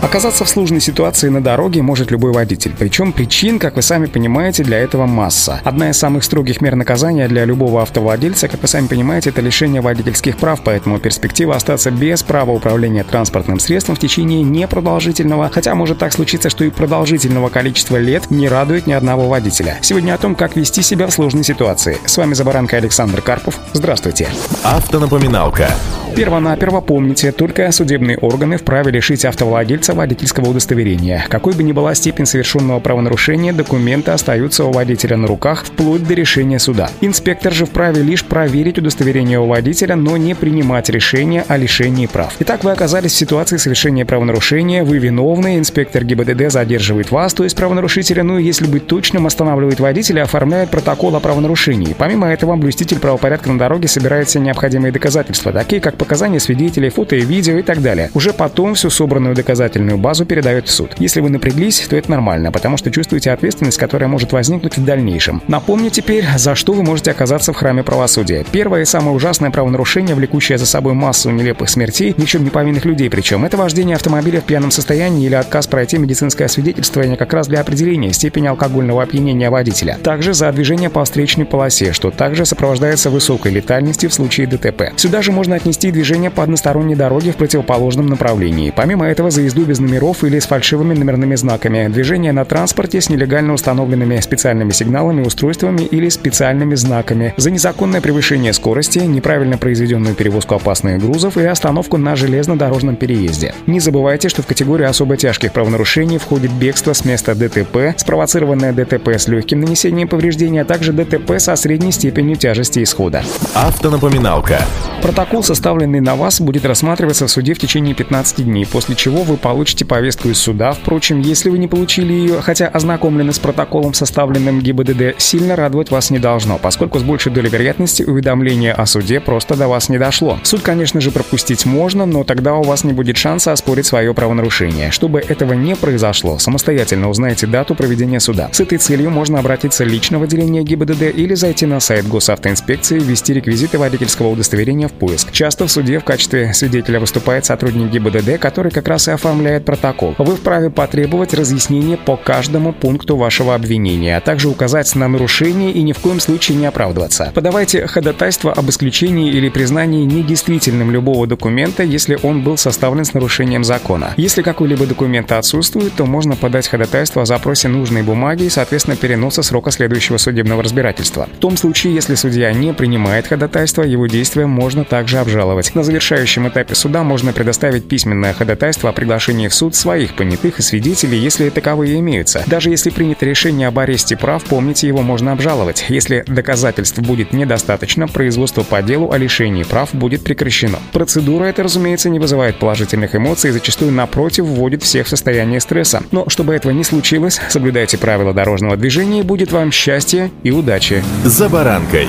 Оказаться в сложной ситуации на дороге может любой водитель. Причем причин, как вы сами понимаете, для этого масса. Одна из самых строгих мер наказания для любого автовладельца, как вы сами понимаете, это лишение водительских прав, поэтому перспектива остаться без права управления транспортным средством в течение непродолжительного, хотя может так случиться, что и продолжительного количества лет не радует ни одного водителя. Сегодня о том, как вести себя в сложной ситуации. С вами Забаранка Александр Карпов. Здравствуйте. Автонапоминалка. Первонаперво помните, только судебные органы вправе лишить автовладельца водительского удостоверения. Какой бы ни была степень совершенного правонарушения, документы остаются у водителя на руках вплоть до решения суда. Инспектор же вправе лишь проверить удостоверение у водителя, но не принимать решение о лишении прав. Итак, вы оказались в ситуации совершения правонарушения, вы виновны, инспектор ГИБДД задерживает вас, то есть правонарушителя, ну и если быть точным, останавливает водителя, оформляет протокол о правонарушении. Помимо этого, блюститель правопорядка на дороге собирает все необходимые доказательства, такие как показания свидетелей, фото и видео и так далее. Уже потом всю собранную доказательную базу передает в суд. Если вы напряглись, то это нормально, потому что чувствуете ответственность, которая может возникнуть в дальнейшем. Напомню теперь, за что вы можете оказаться в храме правосудия. Первое и самое ужасное правонарушение, влекущее за собой массу нелепых смертей, ни в чем не повинных людей причем, это вождение автомобиля в пьяном состоянии или отказ пройти медицинское освидетельствование как раз для определения степени алкогольного опьянения водителя. Также за движение по встречной полосе, что также сопровождается высокой летальностью в случае ДТП. Сюда же можно отнести движение по односторонней дороге в противоположном направлении. Помимо этого, за езду без номеров или с фальшивыми номерными знаками, движение на транспорте с нелегально установленными специальными сигналами, устройствами или специальными знаками, за незаконное превышение скорости, неправильно произведенную перевозку опасных грузов и остановку на железнодорожном переезде. Не забывайте, что в категорию особо тяжких правонарушений входит бегство с места ДТП, спровоцированное ДТП с легким нанесением повреждения, а также ДТП со средней степенью тяжести исхода. Автонапоминалка. Протокол, составленный на вас, будет рассматриваться в суде в течение 15 дней, после чего вы получите повестку из суда. Впрочем, если вы не получили ее, хотя ознакомлены с протоколом, составленным ГИБДД, сильно радовать вас не должно, поскольку с большей долей вероятности уведомление о суде просто до вас не дошло. Суд, конечно же, пропустить можно, но тогда у вас не будет шанса оспорить свое правонарушение. Чтобы этого не произошло, самостоятельно узнайте дату проведения суда. С этой целью можно обратиться лично в отделение ГИБДД или зайти на сайт госавтоинспекции, ввести реквизиты водительского удостоверения в поиск. Часто в суде в качестве свидетеля выступает сотрудник ГИБДД, который как раз и оформляет протокол. Вы вправе потребовать разъяснения по каждому пункту вашего обвинения, а также указать на нарушение и ни в коем случае не оправдываться. Подавайте ходатайство об исключении или признании недействительным любого документа, если он был составлен с нарушением закона. Если какой-либо документ отсутствует, то можно подать ходатайство о запросе нужной бумаги и, соответственно, переноса срока следующего судебного разбирательства. В том случае, если судья не принимает ходатайство, его действия можно также обжаловать. На завершающем этапе суда можно предоставить письменное ходатайство о приглашении в суд своих понятых и свидетелей, если таковые имеются. Даже если принято решение об аресте прав, помните, его можно обжаловать. Если доказательств будет недостаточно, производство по делу о лишении прав будет прекращено. Процедура эта, разумеется, не вызывает положительных эмоций и зачастую, напротив, вводит всех в состояние стресса. Но чтобы этого не случилось, соблюдайте правила дорожного движения, и будет вам счастье и удачи. За баранкой.